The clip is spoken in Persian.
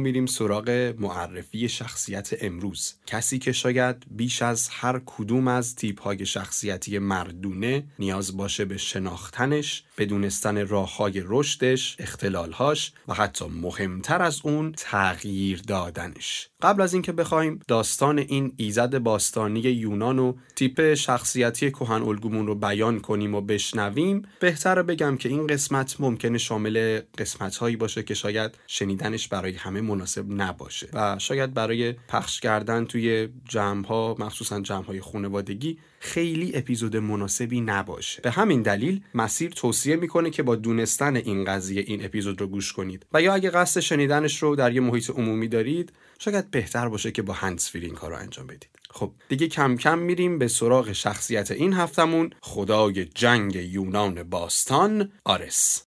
میریم سراغ معرفی شخصیت امروز. کسی که شاید بیش از هر کدوم از تیپ های شخصیتی مردونه نیاز باشه به شناختنش بدونستن راه های رشدش اختلالهاش و حتی مهمتر از اون تغییر دادنش. قبل از اینکه بخوایم داستان این ایزد باستانی یونان و تیپ شخصیتی کهن الگومون رو بیان کنیم و بشنویم بهتره بگم که این قسمت ممکنه شامل قسمت هایی باشه که شاید شنیدنش برای همه مناسب نباشه. و شاید برای پخش کردن توی جمع ها مخصوصا جمع های خانوادگی خیلی اپیزود مناسبی نباشه. به همین دلیل مسیر توصیه می‌کنه که با دونستن این قضیه این اپیزود رو گوش کنید. و یا اگه قصد شنیدنش رو در یه محیط عمومی دارید شاید بهتر باشه که با هندز این کار رو انجام بدید. خب دیگه کم کم میریم به سراغ شخصیت این هفتمون خدای جنگ یونان باستان آرس.